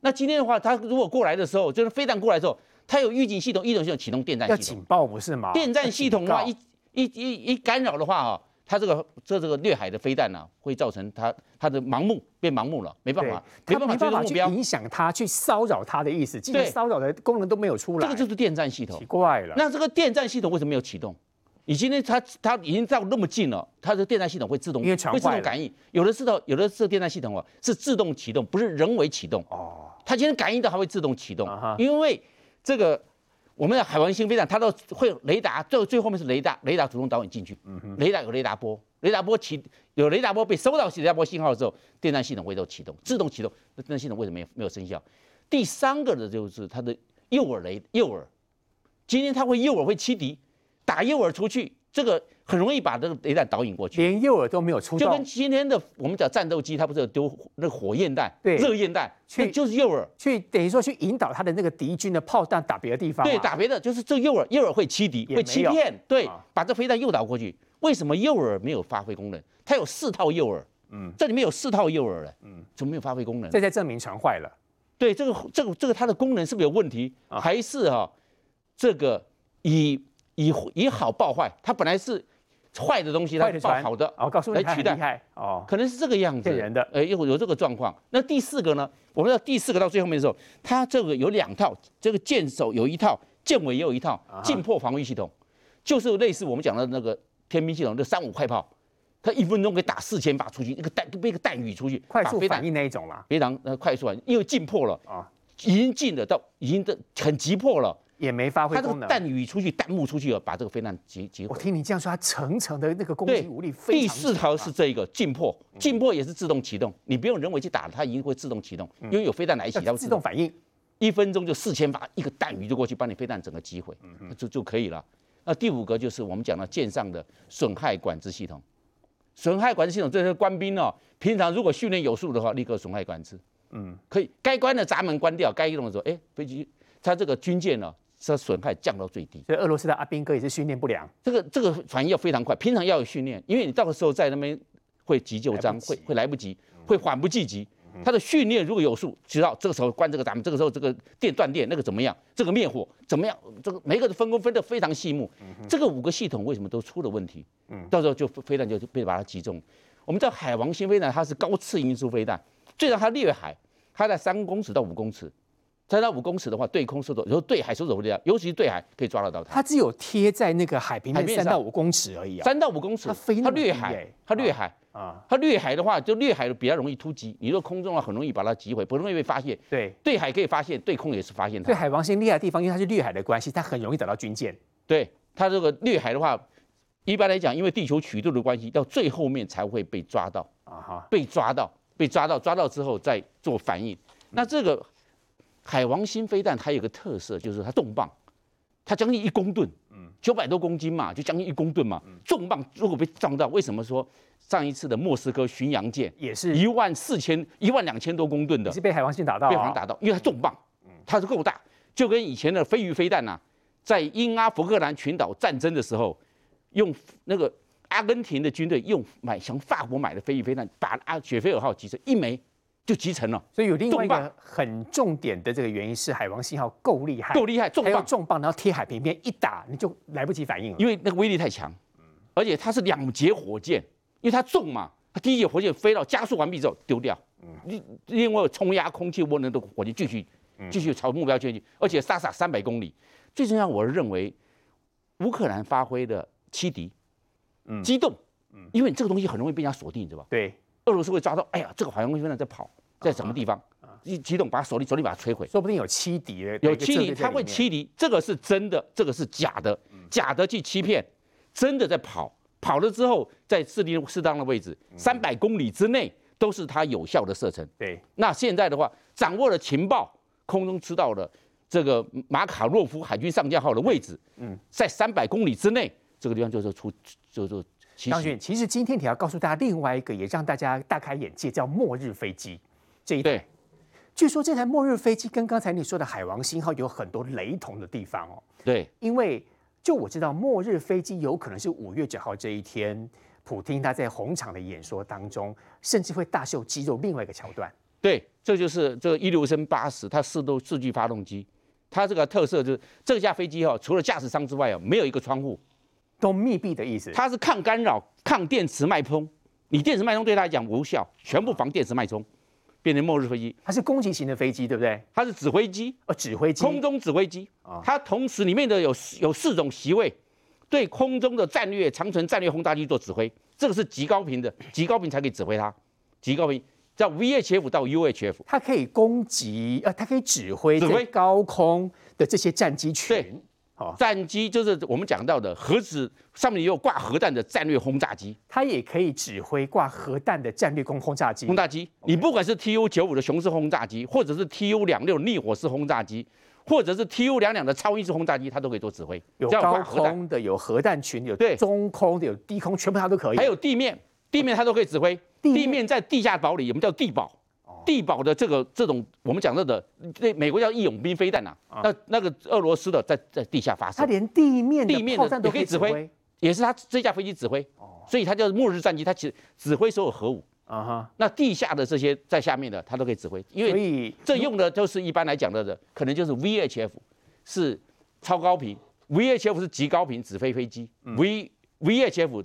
那今天的话，它如果过来的时候，就是飞弹过来的时候。它有预警系统，预警系统启动电站系统，要警报不是吗？电站系统的话，一一一一干扰的话啊，它这个这这个掠海的飞弹呢，会造成它它的盲目变盲目了，没办法，没办法追踪目标，影响它去骚扰它的意思，既然骚扰的功能都没有出来，这个就是电站系统，奇怪了。那这个电站系统为什么没有启动？已经呢，它它已经到那么近了，它的电站系统会自动会自动感应，有的是的，有的是电站系统啊是自动启动，不是人为启动。哦。它今天感应到，它会自动启动，因为这个。我们的海王星飞弹，它都会有雷达，最最后面是雷达，雷达主动导引进去。雷达有雷达波，雷达波启有雷达波被收到雷达波信号之后，电站系统会都启动，自动启动。那电站系统为什么没有没有生效？第三个的就是它的诱饵雷诱饵，今天它会诱饵会欺敌，打诱饵出去，这个。很容易把这个雷弹导引过去，连诱饵都没有出动，就跟今天的我们讲战斗机，它不是有丢那个火焰弹、热焰弹，去就是诱饵，去等于说去引导它的那个敌军的炮弹打别的地方。对，打别的就是这诱饵，诱饵会欺敌，会欺骗，对，把这飞弹诱导过去。为什么诱饵没有发挥功能？它有四套诱饵，嗯，这里面有四套诱饵了，嗯，怎么没有发挥功能？这在证明船坏了。对，这个这个这个它的功能是不是有问题？还是哈，这个以以以好报坏？它本来是。坏的东西，它报好的，哦，告诉你来取代，哦，可能是这个样子，骗人的，哎，有有这个状况。那第四个呢？我们到第四个到最后面的时候，它这个有两套，这个舰首有一套，舰尾也有一套，近迫防御系统，就是类似我们讲的那个天兵系统，这三五快炮，它一分钟可以打四千发出去，一个弹被一个弹雨出去，快速反应那一种啦，非常呃快速啊，因为进迫了啊，已经进了到已经的很急迫了。也没发挥功能。弹雨出去，弹幕出去了，把这个飞弹击击毁。我听你这样说，它层层的那个攻击武力非常强。第四条是这个进迫，进迫也是自动启动，你不用人为去打，它一定会自动启动，因为有飞弹来袭，它会自动反应，一分钟就四千发，一个弹雨就过去，把你飞弹整个击毁，就就可以了。那第五个就是我们讲的舰上的损害管制系统，损害管制系统这些官兵哦，平常如果训练有素的话，立刻损害管制，嗯，可以该关的闸门关掉，该移动的时候，哎，飞机它这个军舰呢。这损害降到最低，所以俄罗斯的阿兵哥也是训练不良。这个这个反应要非常快，平常要有训练，因为你到的时候在那边会急救章，会会来不及，会缓不济急。他的训练如果有数，知道这个时候关这个闸门，这个时候这个电断电那个怎么样，这个灭火怎么样，这个每个的分工分得非常细目。这个五个系统为什么都出了问题？到时候就飞弹就被把它击中。我们知道海王星飞弹它是高次音速飞弹，最让它掠海，它在三公尺到五公尺。三到五公尺的话，对空搜索，然后对海搜索不了，尤其是对海可以抓得到它。它只有贴在那个海平面三到五公尺而已啊。三到五公尺，它飞，它掠海，它掠海啊。它掠海的话，就掠海比较容易突击。你若空中的话，很容易把它击毁，不容易被发现。对，对海可以发现，对空也是发现它。对海王星厉害的地方，因为它是掠海的关系，它很容易找到军舰。对它这个掠海的话，一般来讲，因为地球曲度的关系，到最后面才会被抓到啊哈，被抓到，被抓到，抓到之后再做反应。那这个。海王星飞弹它有个特色，就是它重磅，它将近一公吨，嗯，九百多公斤嘛，就将近一公吨嘛。重磅如果被撞到，为什么说上一次的莫斯科巡洋舰也是一万四千、一万两千多公吨的，是被海王星打到，被海王打到，因为它重磅，它是够大，就跟以前的飞鱼飞弹呐，在英阿福克兰群岛战争的时候，用那个阿根廷的军队用买向法国买的飞鱼飞弹，把阿雪菲尔号击沉一枚。就集成了，所以有另外一个很重点的这个原因是海王星号够厉害，够厉害，重磅。重磅，然后贴海平面一打你就来不及反应了，因为那个威力太强，而且它是两节火箭，因为它重嘛，它第一节火箭飞到加速完毕之后丢掉，另另外冲压空气涡轮的火箭继续继续朝目标前进，而且杀杀三百公里。最重要，我认为乌克兰发挥的欺敌，嗯，机动，嗯，因为你这个东西很容易被人家锁定，知道吧？对。俄罗斯会抓到，哎呀，这个海王星在跑，在什么地方？一激动，把手里手里把它摧毁，说不定有欺敌的，有欺敌，他会欺敌，这个是真的，这个是假的，假的去欺骗，真的在跑，跑了之后在设定适当的位置，三百公里之内都是它有效的射程。对，那现在的话，掌握了情报，空中知道了这个马卡洛夫海军上将号的位置，嗯，在三百公里之内，这个地方就是出，就是。张俊，其实今天你要告诉大家另外一个，也让大家大开眼界，叫末日飞机这一台。对，据说这台末日飞机跟刚才你说的海王星号有很多雷同的地方哦。对，因为就我知道，末日飞机有可能是五月九号这一天，普京他在红场的演说当中，甚至会大秀肌肉。另外一个桥段，对，这就是这个一六升八十，它四度四具发动机，它这个特色就是这架飞机哈，除了驾驶舱之外啊，没有一个窗户。都密闭的意思，它是抗干扰、抗电磁脉冲。你电磁脉冲对它来讲无效，全部防电磁脉冲，变成末日飞机。它是攻击型的飞机，对不对？它是指挥机，呃，指挥机，空中指挥机。它同时里面的有有四种席位，对空中的战略长程战略轰炸机做指挥。这个是极高频的，极高频才可以指挥它。极高频叫 VHF 到 UHF，它可以攻击，呃，它可以指挥指挥高空的这些战机群。战机就是我们讲到的核子上面也有挂核弹的战略轰炸机，它也可以指挥挂核弹的战略攻轰炸机。轰炸机，你不管是 TU 九五的雄式轰炸机，或者是 TU 两六逆火式轰炸机，或者是 TU 两两的超音速轰炸机，它都可以做指挥。有高空的，有核弹群，有对中空的，有低空，全部它都可以。还有地面，地面它都可以指挥。地面在地下堡里，我们叫地堡。地堡的这个这种我们讲到的，那美国叫义勇兵飞弹呐，那那个俄罗斯的在在地下发射，它连地面地面的也可以指挥，也是它这架飞机指挥，所以它叫末日战机，它其实指挥所有核武。啊哈。那地下的这些在下面的，它都可以指挥，因为这用的就是一般来讲的的，可能就是 VHF 是超高频，VHF 是极高频指挥飞机，V VHF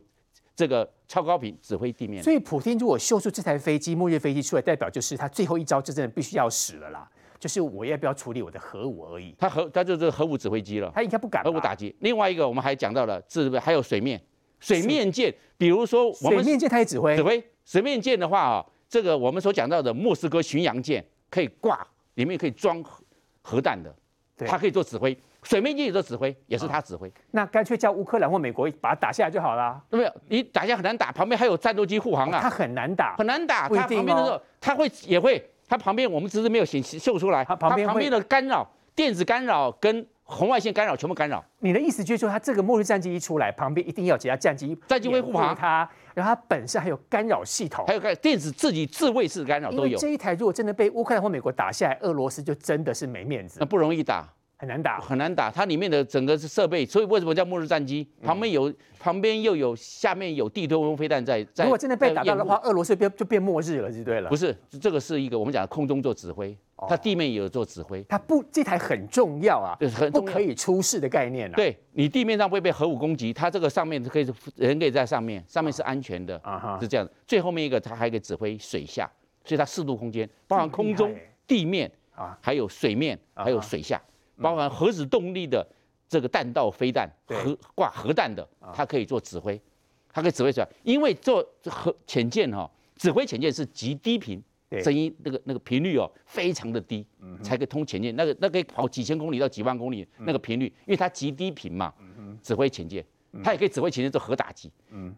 这个。超高频指挥地面，所以普京如果秀出这台飞机末日飞机出来，代表就是他最后一招，就真的必须要死了啦。就是我要不要处理我的核武而已。他核，他就是核武指挥机了。他应该不敢。核武打击。另外一个，我们还讲到了，是不是还有水面？水面舰，比如说我们水面舰，他也指挥。指挥水面舰的话啊，这个我们所讲到的莫斯科巡洋舰可以挂，里面可以装核核弹的，它可以做指挥。水面舰也做指挥，也是他指挥。那干脆叫乌克兰或美国把它打下来就好了。对不对？你打下很难打，旁边还有战斗机护航啊。它很难打，很难打。它旁边的时候，它会也会，它旁边我们只是没有显秀出来。它旁边的干扰、电子干扰跟红外线干扰全部干扰。你的意思就是说，它这个末日战机一出来，旁边一定要有其他战机，战机会护航它，然后它本身还有干扰系统，还有干电子自己自卫式干扰都有。这一台如果真的被乌克兰或美国打下来，俄罗斯就真的是没面子。那不容易打。很难打，很难打。它里面的整个是设备，所以为什么叫末日战机？旁边有，旁边又有，下面有地对空飞弹在在。如果真的被打到的话，俄罗斯变就变末日了，就对了。不是，这个是一个我们讲的空中做指挥，它地面也有做指挥。它不，这台很重要啊，很不可以出事的概念啊。对，你地面上不会被核武攻击，它这个上面可以人可以在上面，上面是安全的啊，是这样的。最后面一个它还可以指挥水下，所以它四度空间，包含空中、地面。啊，还有水面，还有水下，包含核子动力的这个弹道飞弹，核挂核弹的，它可以做指挥，它可以指挥出来。因为做核潜舰哈，指挥潜舰是极低频。声音那个那个频率哦，非常的低，才可以通潜舰。那个那可以跑几千公里到几万公里那个频率，因为它极低频嘛，指挥潜舰，它也可以指挥潜舰做核打击。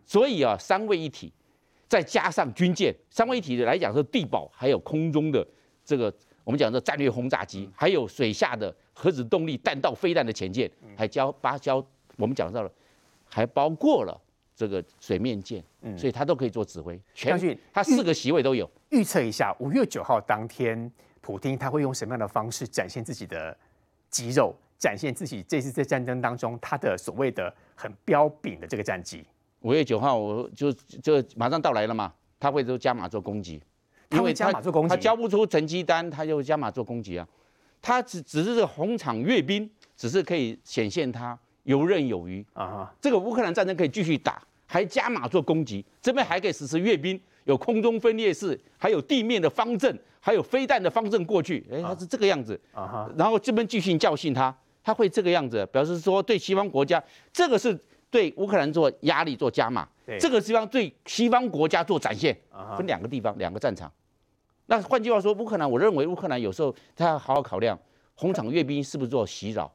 所以啊，三位一体，再加上军舰，三位一体的来讲是地保，还有空中的这个我们讲的战略轰炸机，还有水下的核子动力弹道飞弹的潜舰，还交芭蕉，我们讲到了，还包括了。这个水面舰，嗯，所以他都可以做指挥。全军他四个席位都有。预测一下，五月九号当天，普京他会用什么样的方式展现自己的肌肉，展现自己这次在战争当中他的所谓的很彪炳的这个战绩？五月九号，我就就马上到来了嘛，他会都加码做攻击，因为加码做攻击，他交不出成绩单，他就加码做攻击啊。他只只是这个红场阅兵，只是可以显现他游刃有余啊。这个乌克兰战争可以继续打。还加码做攻击，这边还可以实施阅兵，有空中分列式，还有地面的方阵，还有飞弹的方阵过去，哎，他是这个样子。啊、然后这边继续教训他，他会这个样子，表示说对西方国家，这个是对乌克兰做压力做加码，对这个地方对西方国家做展现，分两个地方，两个战场。那换句话说，乌克兰，我认为乌克兰有时候他要好好考量，红场阅兵是不是做袭扰。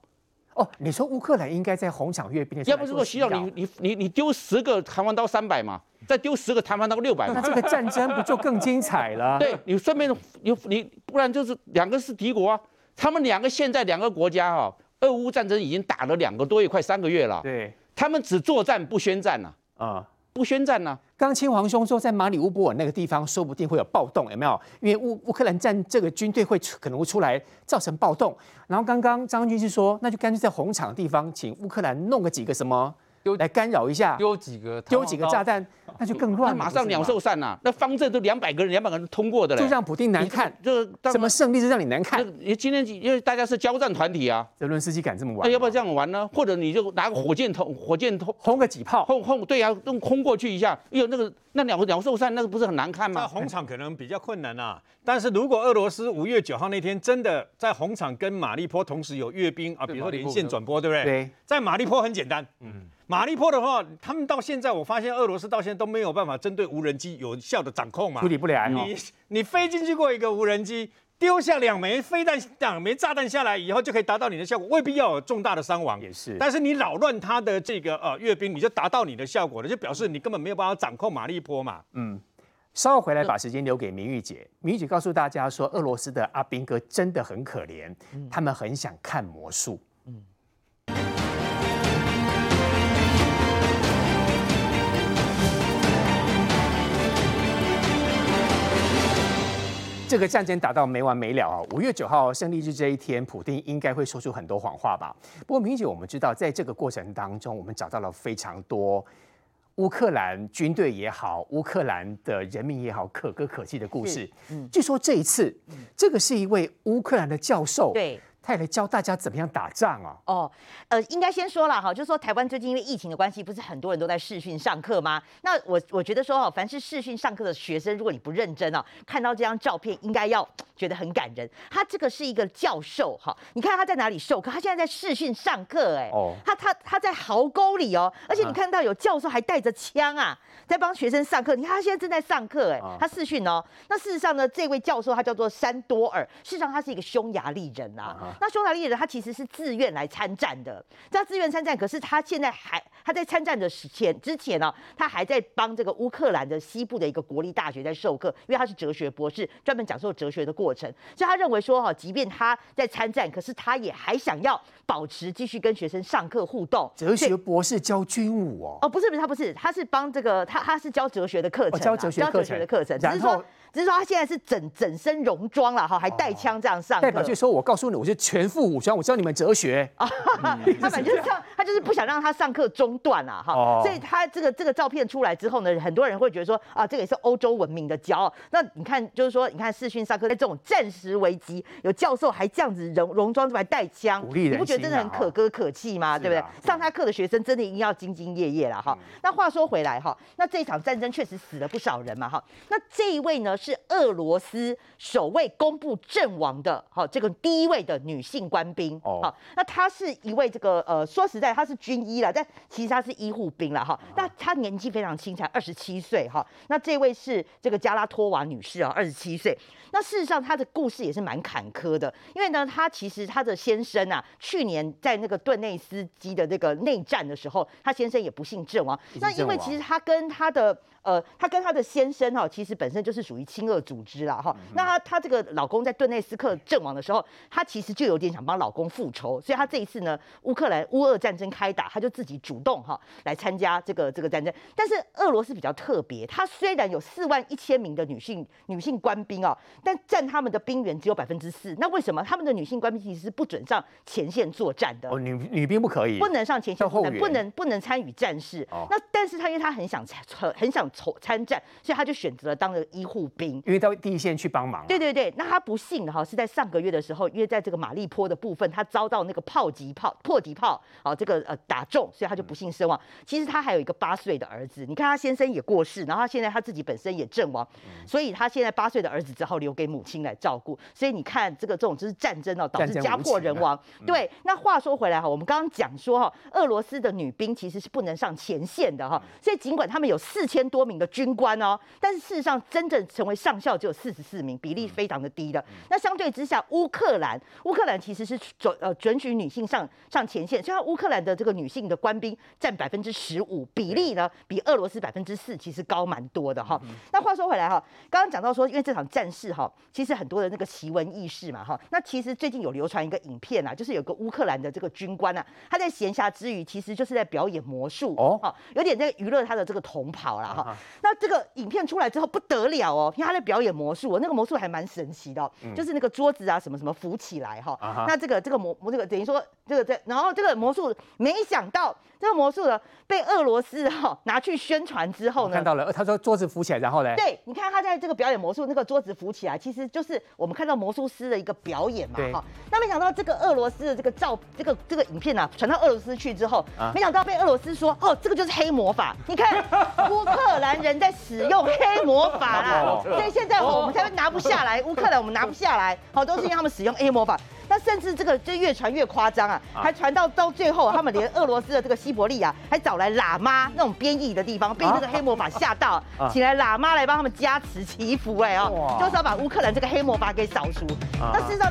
哦，你说乌克兰应该在红场阅兵的时候，要不是说需要你你你你丢十个弹簧刀三百嘛，再丢十个弹簧刀六百，那这个战争不就更精彩了？对，你顺便你你不然就是两个是敌国啊，他们两个现在两个国家哈，俄乌战争已经打了两个多月，快三个月了，对，他们只作战不宣战呐啊。不宣战呢、啊？刚清皇兄说，在马里乌波尔那个地方，说不定会有暴动，有没有？因为乌乌克兰战这个军队会可能会出来造成暴动。然后刚刚张军是说，那就干脆在红场的地方，请乌克兰弄个几个什么。来干扰一下，丢几个丢几个炸弹，那就更乱了。马上鸟兽散呐！那方阵都两百个人，两百个人通过的嘞，就让普丁难看。这什么胜利是让你难看？今天因为大家是交战团体啊，泽伦斯基敢这么玩？那要不要这样玩呢？或者你就拿个火箭筒，火箭筒轰个几炮，轰轰，对呀，用轰过去一下。哎呦，那个那鸟鸟兽散，那个不是很难看吗？那红场可能比较困难啊。但是如果俄罗斯五月九号那天真的在红场跟马利坡同时有阅兵啊，比如说连线转播，对不对？对，在马利坡很简单，嗯。马利坡的话，他们到现在，我发现俄罗斯到现在都没有办法针对无人机有效的掌控嘛，处理不了。你你飞进去过一个无人机，丢下两枚飞弹、两枚炸弹下来以后，就可以达到你的效果，未必要有重大的伤亡。也是。但是你扰乱他的这个呃阅兵，你就达到你的效果了，就表示你根本没有办法掌控马利坡嘛。嗯。稍后回来把时间留给明玉姐，明玉姐告诉大家说，俄罗斯的阿兵哥真的很可怜，他们很想看魔术。这个战争打到没完没了啊！五月九号胜利日这一天，普丁应该会说出很多谎话吧？不过，明姐，我们知道，在这个过程当中，我们找到了非常多乌克兰军队也好，乌克兰的人民也好，可歌可泣的故事。嗯，据说这一次，这个是一位乌克兰的教授。对。他也来教大家怎么样打仗啊？哦，呃，应该先说了哈，就是说台湾最近因为疫情的关系，不是很多人都在视讯上课吗？那我我觉得说哈，凡是视讯上课的学生，如果你不认真哦，看到这张照片，应该要觉得很感人。他这个是一个教授哈，你看他在哪里授课？他现在在视讯上课，哎，哦，他他他在壕沟里哦，而且你看到有教授还带着枪啊，在帮学生上课。你看他现在正在上课，哎，他视讯哦。那事实上呢，这位教授他叫做山多尔，事实上他是一个匈牙利人啊。那匈牙利人他其实是自愿来参战的，他自愿参战，可是他现在还他在参战的时前之前呢，他还在帮这个乌克兰的西部的一个国立大学在授课，因为他是哲学博士，专门讲授哲学的过程，所以他认为说哈，即便他在参战，可是他也还想要保持继续跟学生上课互动。哲学博士教军武哦？哦，不是不是，他不是，他是帮这个他他是教哲学的课程，教哲学课程的课程，只是说只是说他现在是整整身戎装了哈，还带枪这样上课。代表就是说我告诉你，我是。全副武装，我教你们哲学 啊。他反正就是他就是不想让他上课中断啊，哈。所以他这个这个照片出来之后呢，很多人会觉得说啊，这个也是欧洲文明的骄傲。那你看，就是说，你看视讯上课在这种战时危机，有教授还这样子戎戎装出来带枪，你不觉得真的很可歌可泣吗？对不对？上他课的学生真的一定要兢兢业业了哈。那话说回来哈，那这场战争确实死了不少人嘛哈。那这一位呢是俄罗斯首位公布阵亡的好，这个第一位的女性官兵哦。那她是一位这个呃，说实在她是军医了，但其实她是医护兵了哈。那她年纪非常轻，才二十七岁哈。那这位是这个加拉托娃女士啊，二十七岁。那事实上她的故事也是蛮坎坷的，因为呢，她其实她的先生啊，去年在那个顿内斯基的那个内战的时候，她先生也不幸阵亡。那因为其实她跟她的呃，她跟她的先生哈，其实本身就是属于亲俄组织啦哈。那她她这个老公在顿内斯克阵亡的时候，她其实就有点想帮老公复仇，所以她这一次呢，乌克兰乌俄战争开打，她就自己主动哈来参加这个这个战争。但是俄罗斯比较特别，她虽然有四万一千名的女性女性官兵啊，但占他们的兵员只有百分之四。那为什么他们的女性官兵其实是不准上前线作战的？哦，女女兵不可以，不能上前线作战，不能不能参与战事。哦、那但是她因为她很想参很想参参战，所以他就选择了当了医护兵，因为到第一线去帮忙。对对对，那他不幸的哈是在上个月的时候，因为在这个马利坡的部分，他遭到那个炮击炮破击炮啊这个呃打中，所以他就不幸身亡。嗯、其实他还有一个八岁的儿子，你看他先生也过世，然后他现在他自己本身也阵亡，嗯、所以他现在八岁的儿子只好留给母亲来照顾。所以你看这个这种就是战争哦，导致家破人亡。啊、对，那话说回来哈，我们刚刚讲说哈，俄罗斯的女兵其实是不能上前线的哈，所以尽管他们有四千多名的军官哦，但是事实上真正成为上校只有四十四名，比例非常的低的。那相对之下，乌克兰乌克兰其实是准呃准许女性上上前线，像乌克兰的这个女性的官兵占百分之十五，比例呢比俄罗斯百分之四其实高蛮多的哈。那话说回来哈，刚刚讲到说，因为这场战事哈，其实很多的那个奇闻异事嘛哈。那其实最近有流传一个影片啊，就是有个乌克兰的这个军官啊，他在闲暇之余，其实就是在表演魔术哦，有点在娱乐他的这个同袍啦哈。那这个影片出来之后不得了哦，因为他在表演魔术，那个魔术还蛮神奇的，哦，就是那个桌子啊什么什么浮起来哈。那这个这个魔这个等于说这个这，然后这个魔术没想到这个魔术呢被俄罗斯哈拿去宣传之后呢，看到了，他说桌子浮起来，然后呢？对，你看他在这个表演魔术，那个桌子浮起来，其实就是我们看到魔术师的一个表演嘛哈。那没想到这个俄罗斯的这个照这个这个影片啊传到俄罗斯去之后，没想到被俄罗斯说哦，这个就是黑魔法，你看 乌克兰人在使用黑魔法啦，所以现在我们才会拿不下来，乌克兰我们拿不下来，好，都是因为他们使用黑魔法。那甚至这个就越传越夸张啊，还传到到最后，他们连俄罗斯的这个西伯利亚 还找来喇嘛那种编译的地方，被这个黑魔法吓到，请来喇嘛来帮他们加持祈福，哎哦，就是要把乌克兰这个黑魔法给扫除。那事实上。